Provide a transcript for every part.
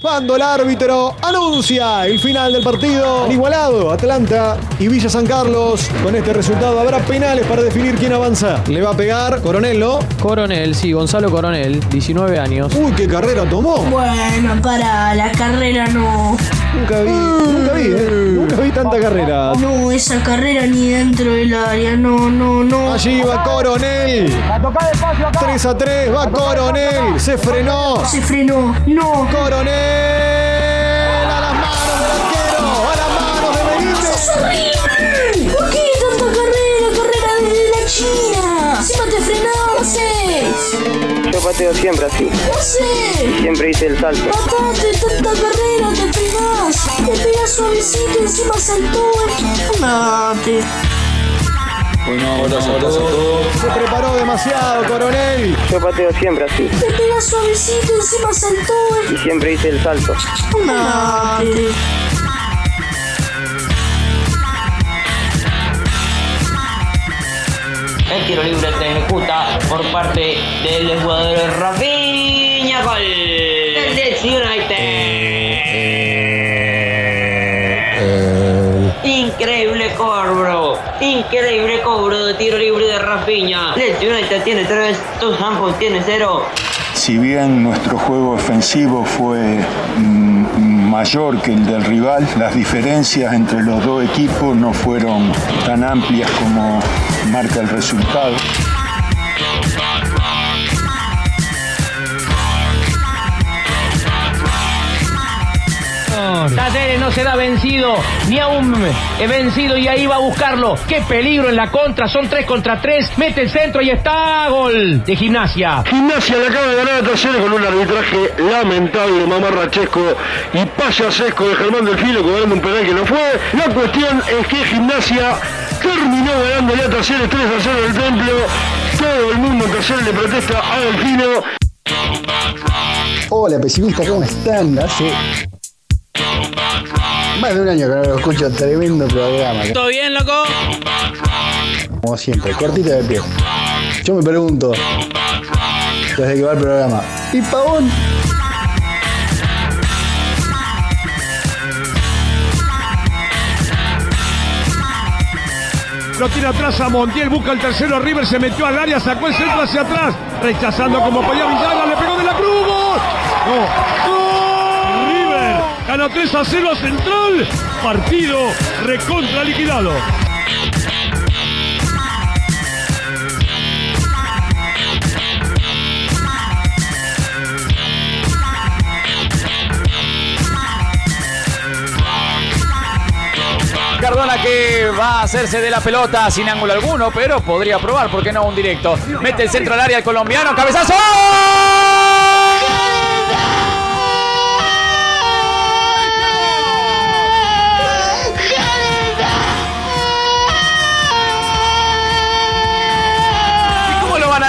Cuando el árbitro anuncia el final del partido, han igualado Atlanta y Villa San Carlos. Con este resultado habrá penales para definir quién avanza. Le va a pegar Coronel, ¿no? Coronel, sí, Gonzalo Coronel, 19 años. Uy, qué carrera tomó. Bueno, para la carrera no. Nunca vi, nunca vi, ¿eh? Nunca vi tanta carrera. No, esa carrera ni dentro del área, no, no, no. Allí va Coronel. 3 a 3, va Coronel. Se frenó. Se frenó, no. Coronel. ¿Por qué tanta carrera? Carrera desde la China. Encima te frenás, ¿qué Yo pateo siempre así. No sé. Siempre hice el salto. Matate, tanta carrera, te pegás. Te pegas suavecito, encima saltó. Mate. Bueno, buenas a todos. Se preparó demasiado, Coronel. Yo pateo siempre así. Te pegas suavecito, encima saltó. Y siempre hice el salto. Mate. El tiro libre se ejecuta por parte del jugador Rafinha. Gol del DC United. Increíble cobro. Increíble cobro de tiro libre de Rafinha. DC United tiene 3, Tottenham tiene 0. Si bien nuestro juego ofensivo fue mm, mayor que el del rival, las diferencias entre los dos equipos no fueron tan amplias como marca el resultado. Talleres no será vencido, ni aún he vencido y ahí va a buscarlo. Qué peligro en la contra, son 3 contra 3, mete el centro y está gol de gimnasia. Gimnasia le acaba de ganar a Talleres con un arbitraje lamentable, mamarrachesco y payasesco de Germán del Filo cobrando un penal que no fue. La cuestión es que Gimnasia terminó ganándole a Talleres 3 a 0 del templo. Todo el mundo en Talleres le protesta a Delfino. Hola pesimistas, ¿cómo están? Hace más de un año que no lo escucho, tremendo programa. ¿Todo bien, loco? Como siempre, cortito de pie. Yo me pregunto, desde que va el programa, ¿y Pavón? Lo tira atrás a Montiel, busca el tercero, River se metió al área, sacó el centro hacia atrás, rechazando como podía Villalba, le pegó de la cruz, ¡gol! ¡No! Gana 3 a 0 a Central, partido recontra liquidado. Cardona que va a hacerse de la pelota sin ángulo alguno, pero podría probar, ¿por qué no? Un directo. Mete el centro al área el colombiano, cabezazo.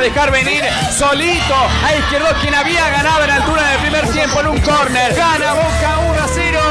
Dejar venir solito a izquierdo quien había ganado en altura del primer tiempo en un córner? Gana Boca 1 a 0.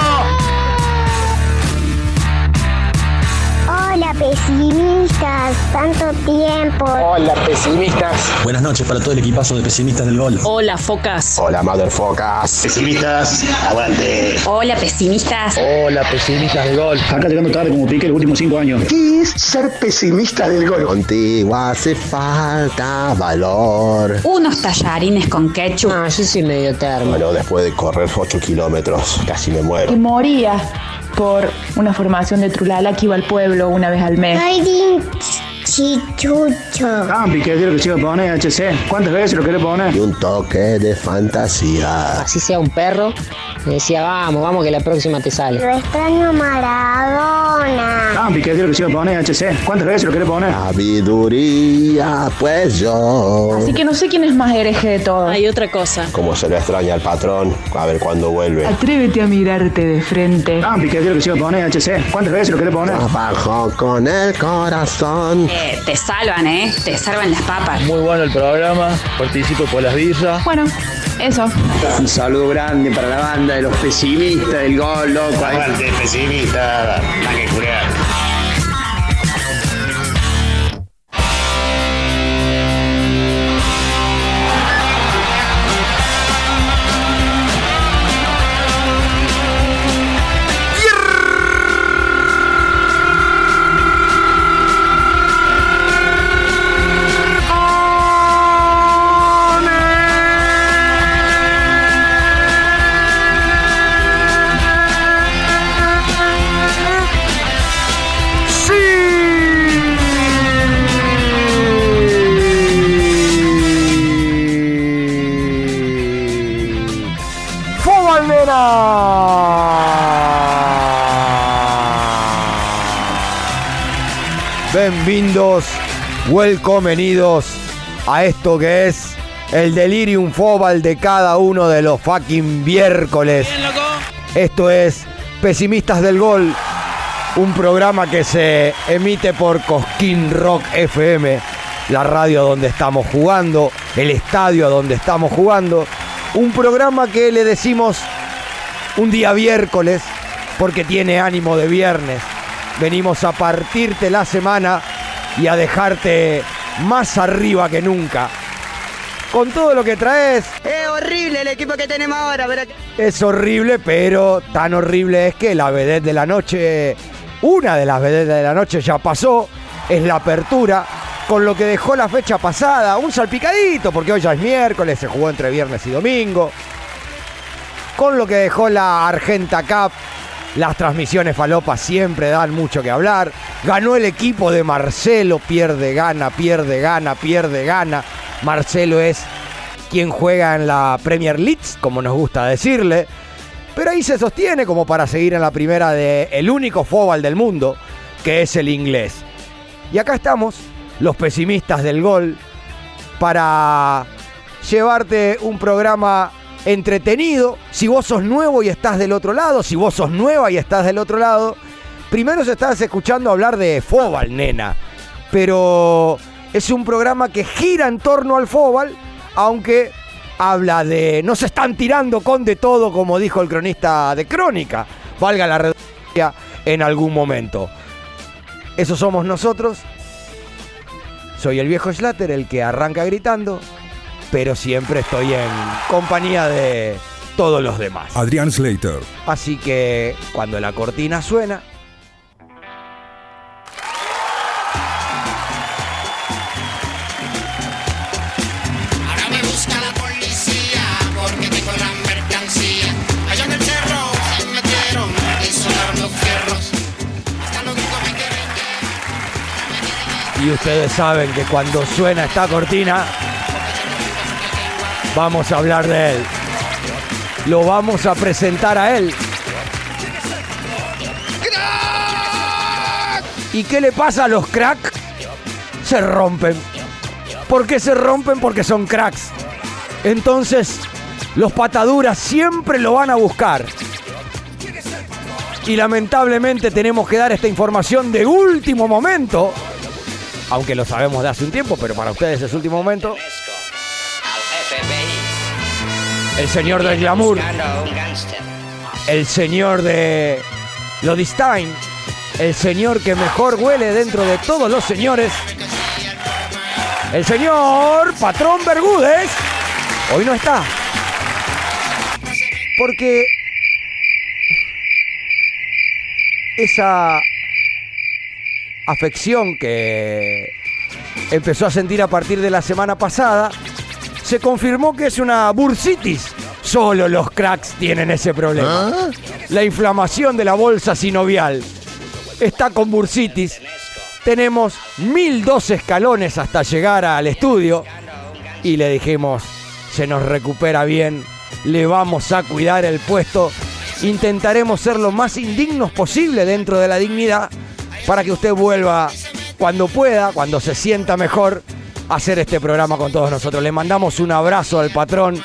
Hola pesimistas, tanto tiempo. Hola pesimistas. Buenas noches para todo el equipazo de pesimistas del gol. Hola focas. Hola motherfocas. Pesimistas, aguante. Hola pesimistas. Hola pesimistas del gol. Acá llegando tarde como pique los últimos cinco años. ¿Qué es ser pesimista del gol? Contigo hace falta valor. Unos tallarines con ketchup. Ah, yo soy medio termo. Bueno, después de correr 8 kilómetros, casi me muero. Y moría por una formación de Trulala que iba al pueblo una vez al mes. Chichucho. Campi, ¿qué quiero que se iba a poner, HC? ¿Cuántas veces lo quiere poner? Y un toque de fantasía. Así sea un perro, me decía, vamos, vamos que la próxima te sale. Lo extraño Maradona. Campi, ¿qué quiero que se iba a poner, HC? ¿Cuántas veces lo quiere poner? Sabiduría, pues yo. Así que no sé quién es más hereje de todos. Hay otra cosa. Como se le extraña al patrón, a ver cuándo vuelve. Atrévete a mirarte de frente. Campi, ¿qué quiero que se iba a poner, HC? ¿Cuántas veces lo quiere poner? Abajo con el corazón. Te salvan, ¿eh? Te salvan las papas. Muy bueno el programa, participo por las birras. Bueno, eso. Un saludo grande para la banda de los pesimistas del gol, loco. Aguante, pesimista, más que curar. Fobal Bienvenidos, welcomenidos a esto que es el delirium fobal de cada uno de los fucking miércoles. Esto es Pesimistas del Gol, un programa que se emite por Cosquín Rock FM, la radio donde estamos jugando, el estadio donde estamos jugando. Un programa que le decimos un día miércoles porque tiene ánimo de viernes. Venimos a partirte la semana y a dejarte más arriba que nunca. Con todo lo que traes, Es horrible el equipo que tenemos ahora, pero es horrible, pero tan horrible es que la vedette de la noche, una de las vedettes de la noche ya pasó, es la apertura, con lo que dejó la fecha pasada, un salpicadito, porque hoy ya es miércoles, se jugó entre viernes y domingo, con lo que dejó la Argenta Cup, las transmisiones falopas siempre dan mucho que hablar, ganó el equipo de Marcelo, pierde, gana, pierde, gana, pierde, gana, Marcelo es quien juega en la Premier League, como nos gusta decirle. Pero ahí se sostiene como para seguir en la primera de el único fóbal del mundo, que es el inglés. Y acá estamos, los pesimistas del gol, para llevarte un programa entretenido. Si vos sos nuevo y estás del otro lado, si vos sos nueva y estás del otro lado, primero se estás escuchando hablar de fóbal, nena. Pero es un programa que gira en torno al fóbal, aunque habla de no se están tirando con de todo, como dijo el cronista de Crónica, valga la redundancia en algún momento. Eso somos nosotros. Soy el viejo Schlatter, el que arranca gritando, pero siempre estoy en compañía de todos los demás. Adrián Slater. Así que cuando la cortina suena, Ahora me busca la policía porque tengo la mercancía. Allá en el cerro se metieron y sonaron los fierros. Hasta los gritos me quieren y ustedes saben que cuando suena esta cortina, vamos a hablar de él. Lo vamos a presentar a él. ¿Y qué le pasa a los cracks? Se rompen. ¿Por qué se rompen? Porque son cracks. Entonces, los pataduras siempre lo van a buscar. Y lamentablemente tenemos que dar esta información de último momento. Aunque lo sabemos de hace un tiempo, pero para ustedes es último momento. El señor del glamour. El señor de Lodestein. El señor que mejor huele dentro de todos los señores. El señor Patrón Bergúdez. Hoy no está. Porque esa afección que empezó a sentir a partir de la semana pasada, se confirmó que es una bursitis. Solo los cracks tienen ese problema. La inflamación de la bolsa sinovial está con bursitis. Tenemos 1002 escalones hasta llegar al estudio y le dijimos, se nos recupera bien, le vamos a cuidar el puesto, intentaremos ser lo más indignos posible dentro de la dignidad para que usted vuelva cuando pueda, cuando se sienta mejor, hacer este programa con todos nosotros. Le mandamos un abrazo al patrón,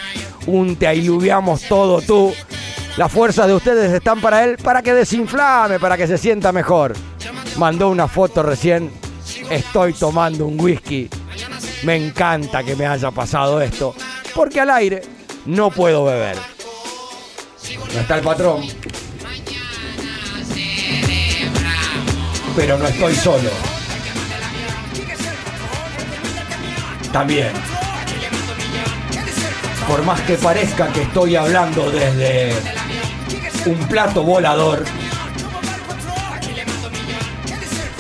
un te ailuviamos todo tú. Las fuerzas de ustedes están para él, para que desinflame, para que se sienta mejor. Mandó una foto recién, estoy tomando un whisky. Me encanta que me haya pasado esto, porque al aire no puedo beber. Está el patrón. pero no estoy solo. También, por más que parezca que estoy hablando desde un plato volador,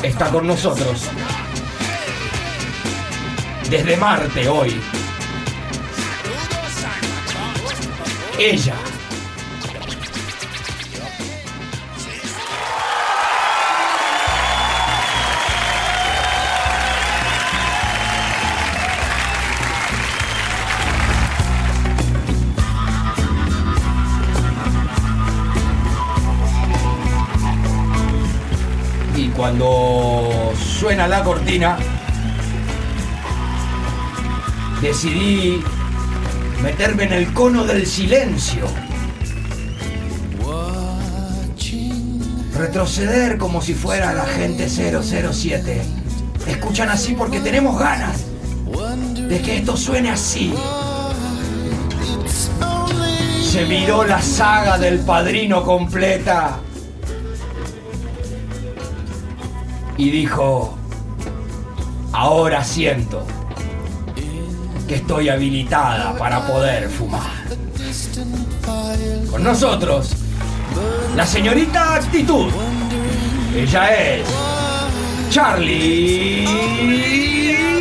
está con nosotros desde Marte hoy. Ella. Cuando suena la cortina, decidí meterme en el cono del silencio. Retroceder como si fuera la gente 007. Escuchan así porque tenemos ganas de que esto suene así. Se miró la saga del padrino completa y dijo, ahora siento que estoy habilitada para poder fumar. Con nosotros, la señorita Actitud. Ella es Charlie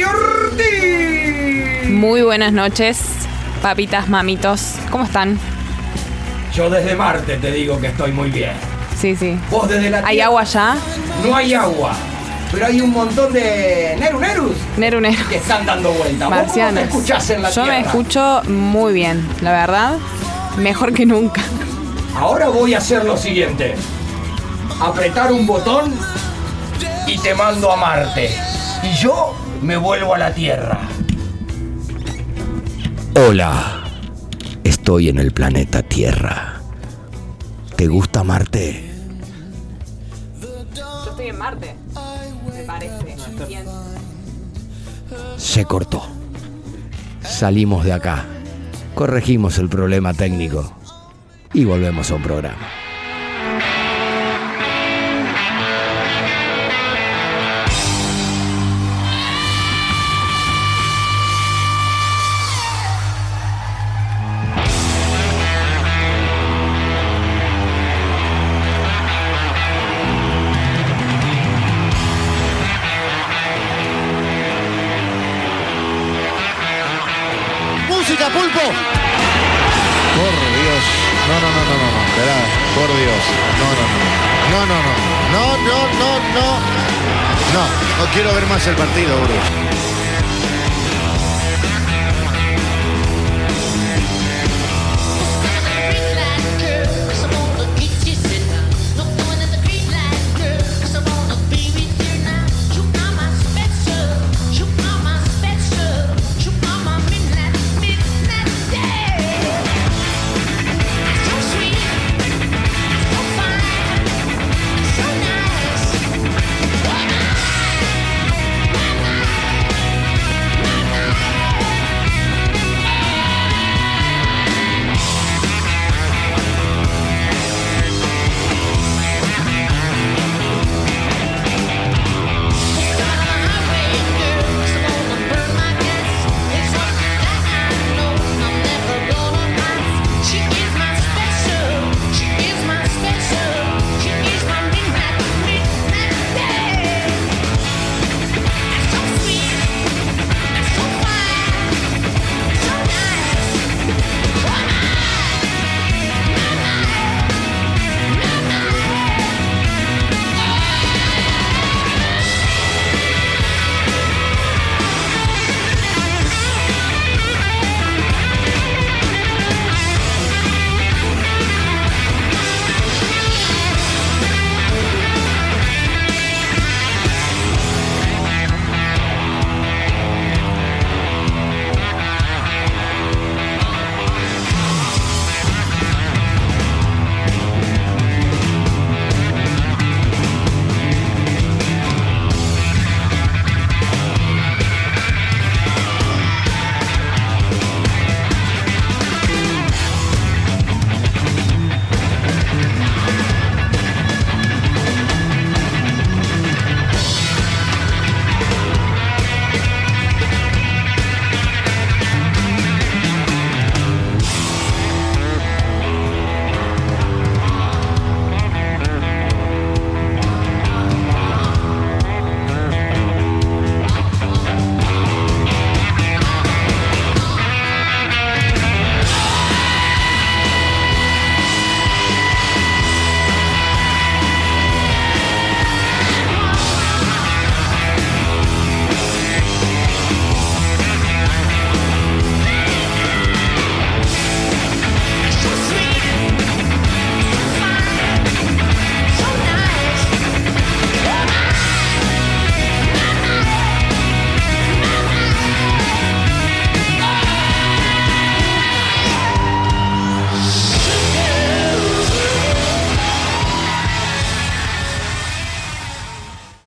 Ortiz. Muy buenas noches, papitas, mamitos. ¿Cómo están? Yo desde Marte te digo que estoy muy bien. Sí, sí. Vos desde la ¿Hay agua ya? No hay agua. Pero hay un montón de Neru Nerus Neru Neru. que están dando vueltas. ¿Vos cómo Marcianos. te escuchás en la Yo Tierra? me escucho muy bien, la verdad. Mejor que nunca. Ahora voy a hacer lo siguiente. Apretar un botón y te mando a Marte. Y yo me vuelvo a la Tierra. Hola. Estoy en el planeta Tierra. ¿Te gusta Marte? Parece. Se cortó. Salimos de acá. Corregimos el problema técnico. Y volvemos a un programa. El partido, Bruce.